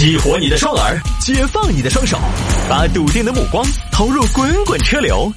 激活你的双耳，解放你的双手，把笃定的目光投入滚滚车流。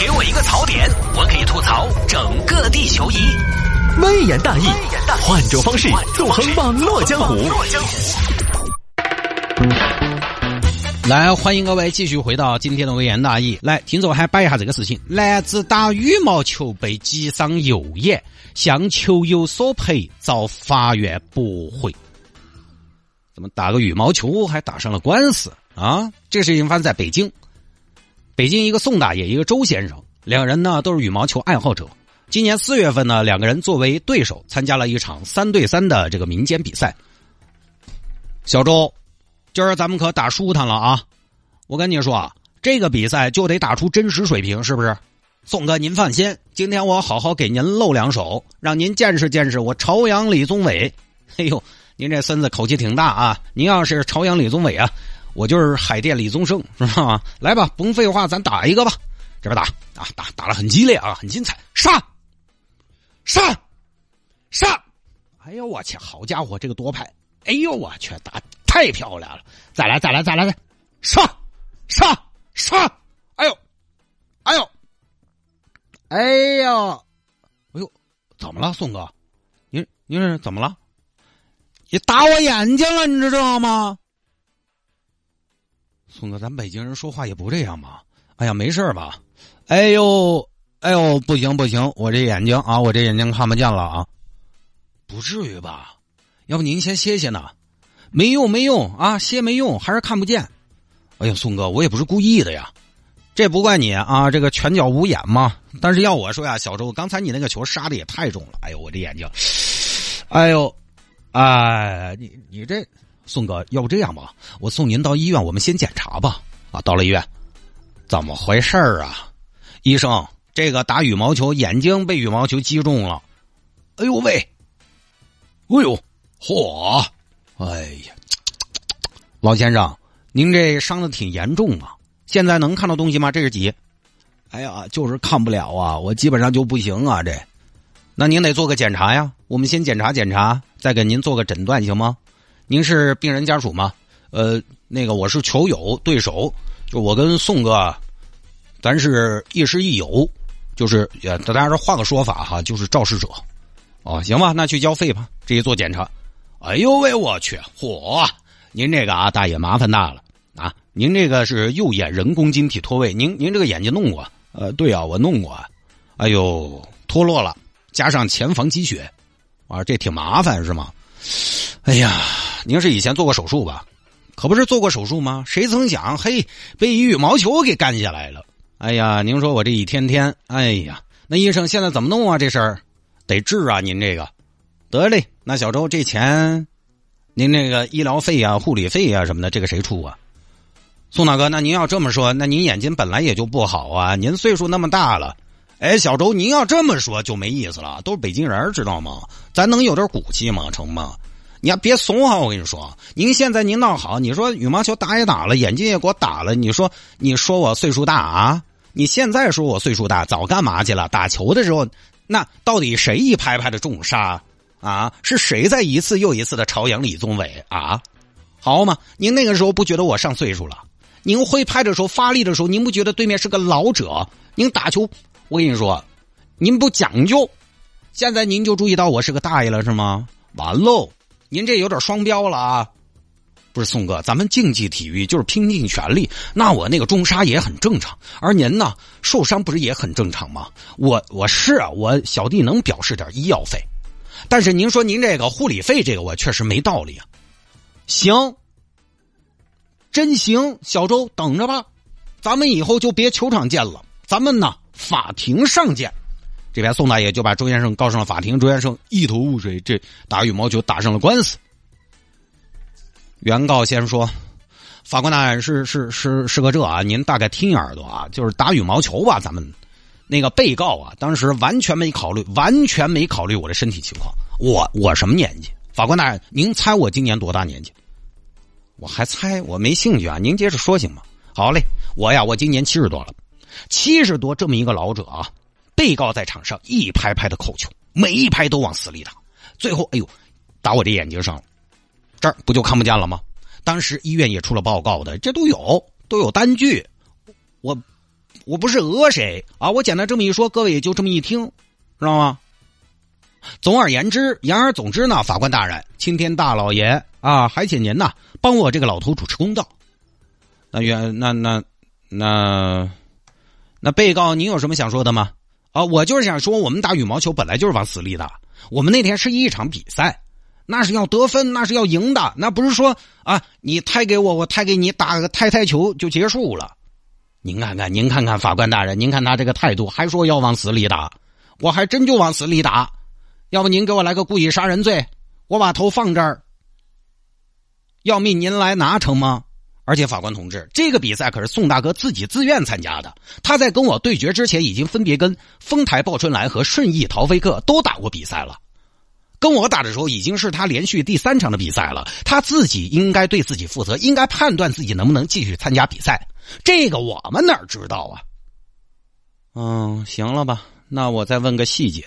给我一个槽点，我可以吐槽整个地球仪。微言大义，换种方式纵横网络江湖。来，欢迎各位继续回到今天的微言大义。来，听着我还摆一下这个事情：男子打羽毛球被击伤右眼，向球友索赔，遭法院驳回。怎么打个羽毛球还打上了官司啊？这事情发生在北京。北京一个宋大爷，一个周先生，两人呢都是羽毛球爱好者。今年四月份呢，两个人作为对手参加了一场三对三的这个民间比赛。小周，今儿咱们可打舒坦了啊！我跟你说啊，这个比赛就得打出真实水平，是不是？宋哥，您放心，今天我好好给您露两手，让您见识见识我朝阳李宗伟。哎呦！您这孙子口气挺大啊！您要是朝阳李宗伟啊，我就是海淀李宗盛，是吧？来吧，甭废话，咱打一个吧。这边打啊，打打的很激烈啊，很精彩。杀！杀！杀！哎呦我去，好家伙，这个多拍！哎呦我去，打太漂亮了！再来，再来，再来，再上，上，上！哎呦，哎呦，哎呦，哎呦，怎么了，宋哥？您您是怎么了？你打我眼睛了，你知道吗？宋哥，咱北京人说话也不这样嘛。哎呀，没事吧？哎呦，哎呦，不行不行，我这眼睛啊，我这眼睛看不见了啊。不至于吧？要不您先歇歇呢？没用没用啊，歇没用，还是看不见。哎呀，宋哥，我也不是故意的呀，这不怪你啊，这个拳脚无眼嘛。但是要我说呀，小周，刚才你那个球杀的也太重了。哎呦，我这眼睛，哎呦。哎，你你这宋哥，要不这样吧，我送您到医院，我们先检查吧。啊，到了医院，怎么回事啊？医生，这个打羽毛球眼睛被羽毛球击中了。哎呦喂！哎呦，嚯！哎呀，老先生，您这伤的挺严重啊。现在能看到东西吗？这是几？哎呀，就是看不了啊，我基本上就不行啊，这。那您得做个检查呀，我们先检查检查，再给您做个诊断，行吗？您是病人家属吗？呃，那个我是球友对手，就我跟宋哥，咱是亦师亦友，就是也大家说换个说法哈，就是肇事者。哦，行吧，那去交费吧，这一做检查。哎呦喂，我去，嚯！您这个啊，大爷麻烦大了啊！您这个是右眼人工晶体脱位，您您这个眼睛弄过？呃，对啊，我弄过。哎呦，脱落了。加上前房积血，啊，这挺麻烦是吗？哎呀，您是以前做过手术吧？可不是做过手术吗？谁曾想，嘿，被一羽毛球给干下来了。哎呀，您说我这一天天，哎呀，那医生现在怎么弄啊？这事儿得治啊！您这个得嘞，那小周这钱，您那个医疗费呀、护理费呀什么的，这个谁出啊？宋大哥，那您要这么说，那您眼睛本来也就不好啊，您岁数那么大了。哎，小周，您要这么说就没意思了。都是北京人，知道吗？咱能有点骨气吗？成吗？你要别怂哈！我跟你说，您现在您闹好，你说羽毛球打也打了，眼睛也给我打了，你说你说我岁数大啊？你现在说我岁数大，早干嘛去了？打球的时候，那到底谁一拍拍的重杀啊？是谁在一次又一次的朝阳李宗伟啊？好嘛，您那个时候不觉得我上岁数了？您挥拍的时候发力的时候，您不觉得对面是个老者？您打球。我跟你说，您不讲究，现在您就注意到我是个大爷了是吗？完喽，您这有点双标了啊！不是宋哥，咱们竞技体育就是拼尽全力，那我那个中杀也很正常，而您呢受伤不是也很正常吗？我我是啊，我小弟能表示点医药费，但是您说您这个护理费这个我确实没道理啊。行，真行，小周等着吧，咱们以后就别球场见了，咱们呢。法庭上见，这边宋大爷就把周先生告上了法庭。周先生一头雾水，这打羽毛球打上了官司。原告先说：“法官大人是是是是个这啊，您大概听耳朵啊，就是打羽毛球吧。咱们那个被告啊，当时完全没考虑，完全没考虑我的身体情况。我我什么年纪？法官大人，您猜我今年多大年纪？我还猜，我没兴趣啊。您接着说行吗？好嘞，我呀，我今年七十多了。”七十多这么一个老者啊，被告在场上一拍拍的扣球，每一拍都往死里打，最后哎呦，打我这眼睛上了，这儿不就看不见了吗？当时医院也出了报告的，这都有都有单据。我我不是讹谁啊，我简单这么一说，各位也就这么一听，知道吗？总而言之，言而总之呢，法官大人，青天大老爷啊，还请您呐帮我这个老头主持公道。那原那那那那那被告，您有什么想说的吗？啊，我就是想说，我们打羽毛球本来就是往死里打。我们那天是一场比赛，那是要得分，那是要赢的，那不是说啊，你太给我，我太给你，打个太太球就结束了。您看看，您看看，法官大人，您看他这个态度，还说要往死里打，我还真就往死里打。要不您给我来个故意杀人罪，我把头放这儿，要命您来拿成吗？而且法官同志，这个比赛可是宋大哥自己自愿参加的。他在跟我对决之前，已经分别跟丰台鲍春来和顺义陶飞客都打过比赛了。跟我打的时候，已经是他连续第三场的比赛了。他自己应该对自己负责，应该判断自己能不能继续参加比赛。这个我们哪知道啊？嗯，行了吧，那我再问个细节。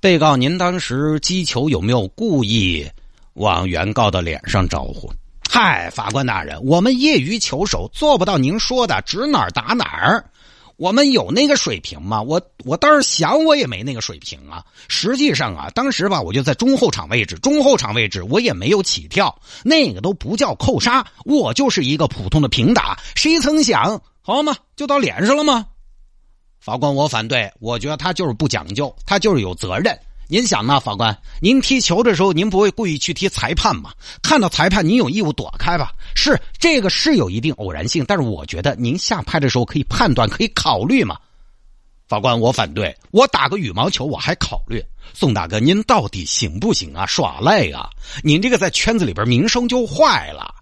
被告，您当时击球有没有故意往原告的脸上招呼？嗨，法官大人，我们业余球手做不到您说的指哪儿打哪儿。我们有那个水平吗？我我倒是想，我也没那个水平啊。实际上啊，当时吧，我就在中后场位置，中后场位置我也没有起跳，那个都不叫扣杀，我就是一个普通的平打。谁曾想，好嘛，就到脸上了吗？法官，我反对。我觉得他就是不讲究，他就是有责任。您想呢，法官？您踢球的时候，您不会故意去踢裁判吗？看到裁判，您有义务躲开吧？是这个是有一定偶然性，但是我觉得您下拍的时候可以判断，可以考虑嘛。法官，我反对。我打个羽毛球我还考虑。宋大哥，您到底行不行啊？耍赖啊！您这个在圈子里边名声就坏了。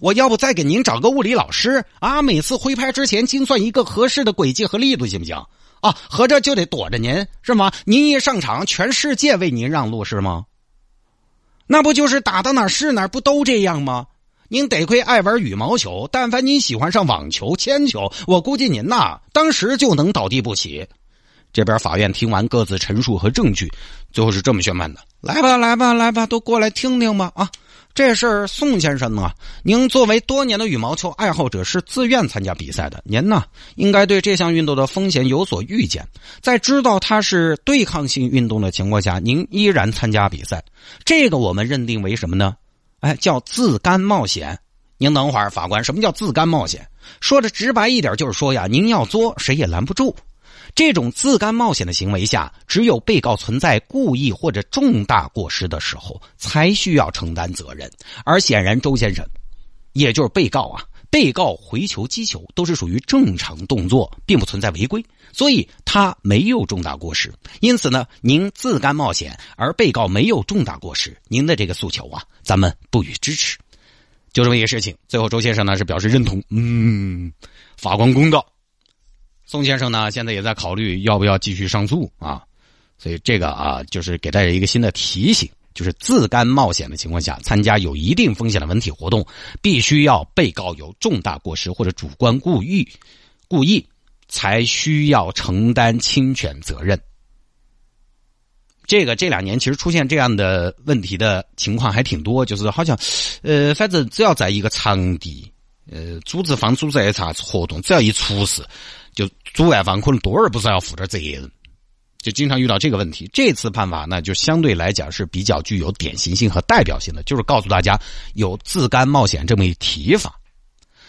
我要不再给您找个物理老师啊？每次挥拍之前精算一个合适的轨迹和力度，行不行？啊，合着就得躲着您是吗？您一上场，全世界为您让路是吗？那不就是打到哪是哪，不都这样吗？您得亏爱玩羽毛球，但凡您喜欢上网球、铅球，我估计您呐，当时就能倒地不起。这边法院听完各自陈述和证据，最后是这么宣判的：来吧，来吧，来吧，都过来听听吧！啊。这事儿宋先生啊，您作为多年的羽毛球爱好者，是自愿参加比赛的。您呢，应该对这项运动的风险有所预见，在知道它是对抗性运动的情况下，您依然参加比赛，这个我们认定为什么呢？哎，叫自甘冒险。您等会儿，法官，什么叫自甘冒险？说的直白一点，就是说呀，您要作，谁也拦不住。这种自甘冒险的行为下，只有被告存在故意或者重大过失的时候，才需要承担责任。而显然，周先生，也就是被告啊，被告回球击球都是属于正常动作，并不存在违规，所以他没有重大过失。因此呢，您自甘冒险，而被告没有重大过失，您的这个诉求啊，咱们不予支持。就这么一个事情。最后，周先生呢是表示认同，嗯，法官公道。宋先生呢，现在也在考虑要不要继续上诉啊，所以这个啊，就是给大家一个新的提醒，就是自甘冒险的情况下参加有一定风险的文体活动，必须要被告有重大过失或者主观故意，故意才需要承担侵权责任。这个这两年其实出现这样的问题的情况还挺多，就是好像，呃，反正只要在一个场地，呃，组织方组织一场活动，只要一出事。就主办方可能多而不是要负点责任，就经常遇到这个问题。这次判罚呢，就相对来讲是比较具有典型性和代表性的，就是告诉大家有自甘冒险这么一提法。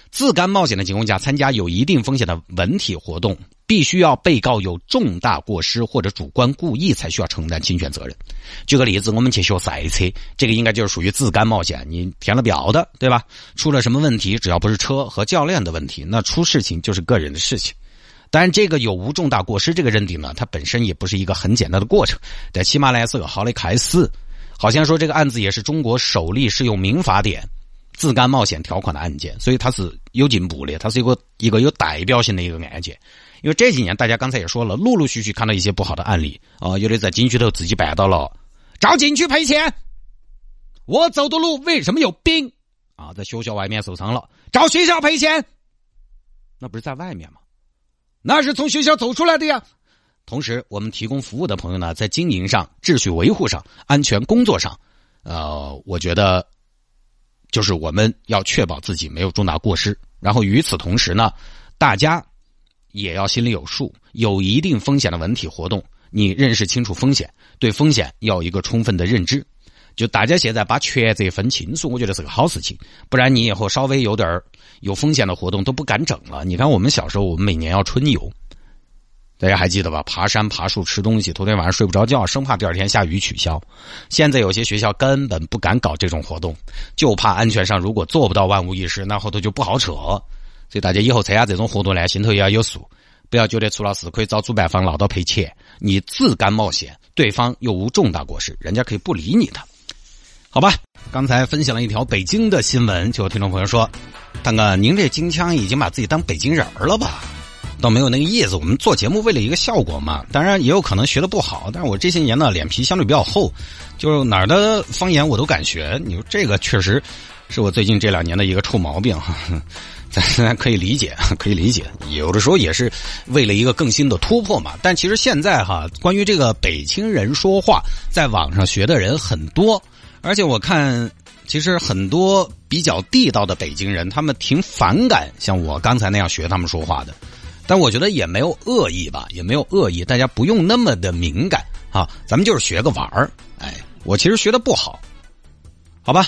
自甘冒险的情况下参加有一定风险的文体活动，必须要被告有重大过失或者主观故意才需要承担侵权责任。举个例子，我们去学赛车，这个应该就是属于自甘冒险。你填了表的，对吧？出了什么问题，只要不是车和教练的问题，那出事情就是个人的事情。但这个有无重大过失这个认定呢，它本身也不是一个很简单的过程。在起码来说，好的开始，好像说这个案子也是中国首例适用民法典自甘冒险条款的案件，所以它是有进步的，它是一个一个有代表性的一个案件。因为这几年大家刚才也说了，陆陆续续看到一些不好的案例啊，有的在景区头自己办到了，找景区赔钱。我走的路为什么有冰啊？在学校外面受伤了，找学校赔钱。那不是在外面吗？那是从学校走出来的呀。同时，我们提供服务的朋友呢，在经营上、秩序维护上、安全工作上，呃，我觉得就是我们要确保自己没有重大过失。然后与此同时呢，大家也要心里有数，有一定风险的文体活动，你认识清楚风险，对风险要有一个充分的认知。就大家现在把权责分清楚，我觉得是个好事情。不然你以后稍微有点有风险的活动都不敢整了。你看我们小时候，我们每年要春游，大家还记得吧？爬山、爬树、吃东西，头天晚上睡不着觉，生怕第二天下雨取消。现在有些学校根本不敢搞这种活动，就怕安全上如果做不到万无一失，那后头就不好扯。所以大家以后参加这种活动呢，心头也要有数，不要觉得出了事可以找主办方拿到赔钱。你自甘冒险，对方又无重大过失，人家可以不理你的。好吧，刚才分享了一条北京的新闻，就有听众朋友说：“大哥，您这京腔已经把自己当北京人了吧？”倒没有那个意思，我们做节目为了一个效果嘛。当然也有可能学的不好，但是我这些年呢，脸皮相对比较厚，就是哪儿的方言我都敢学。你说这个确实是我最近这两年的一个臭毛病哈，咱可以理解，可以理解。有的时候也是为了一个更新的突破嘛。但其实现在哈，关于这个北京人说话，在网上学的人很多。而且我看，其实很多比较地道的北京人，他们挺反感像我刚才那样学他们说话的。但我觉得也没有恶意吧，也没有恶意，大家不用那么的敏感啊。咱们就是学个玩儿。哎，我其实学的不好，好吧。